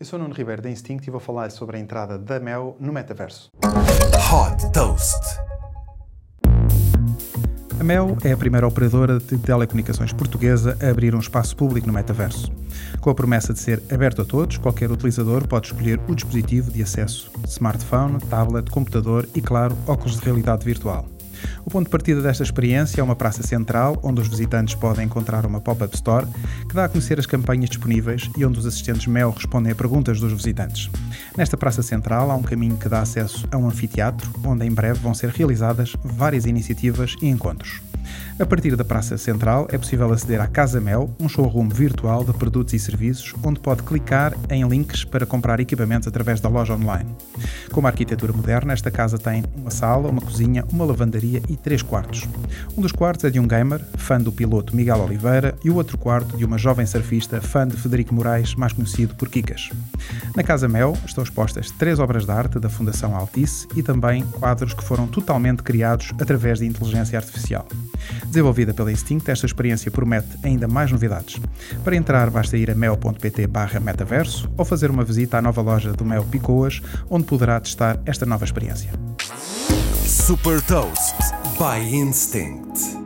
Eu sou o Nuno Ribeiro da Instinct e vou falar sobre a entrada da Mel no metaverso. Hot Toast. A Mel é a primeira operadora de telecomunicações portuguesa a abrir um espaço público no metaverso. Com a promessa de ser aberto a todos, qualquer utilizador pode escolher o dispositivo de acesso: smartphone, tablet, computador e, claro, óculos de realidade virtual. O ponto de partida desta experiência é uma praça central, onde os visitantes podem encontrar uma pop-up store que dá a conhecer as campanhas disponíveis e onde os assistentes Mel respondem a perguntas dos visitantes. Nesta praça central há um caminho que dá acesso a um anfiteatro, onde em breve vão ser realizadas várias iniciativas e encontros. A partir da Praça Central é possível aceder à Casa Mel, um showroom virtual de produtos e serviços, onde pode clicar em links para comprar equipamentos através da loja online. Com uma arquitetura moderna, esta casa tem uma sala, uma cozinha, uma lavandaria e três quartos. Um dos quartos é de um gamer, fã do piloto Miguel Oliveira, e o outro quarto de uma jovem surfista, fã de Federico Moraes, mais conhecido por Kikas. Na Casa Mel estão expostas três obras de arte da Fundação Altice e também quadros que foram totalmente criados através de inteligência artificial. Desenvolvida pela Instinct, esta experiência promete ainda mais novidades. Para entrar, basta ir a mel.pt metaverso ou fazer uma visita à nova loja do Mel Picoas, onde poderá testar esta nova experiência. Super Toast by Instinct.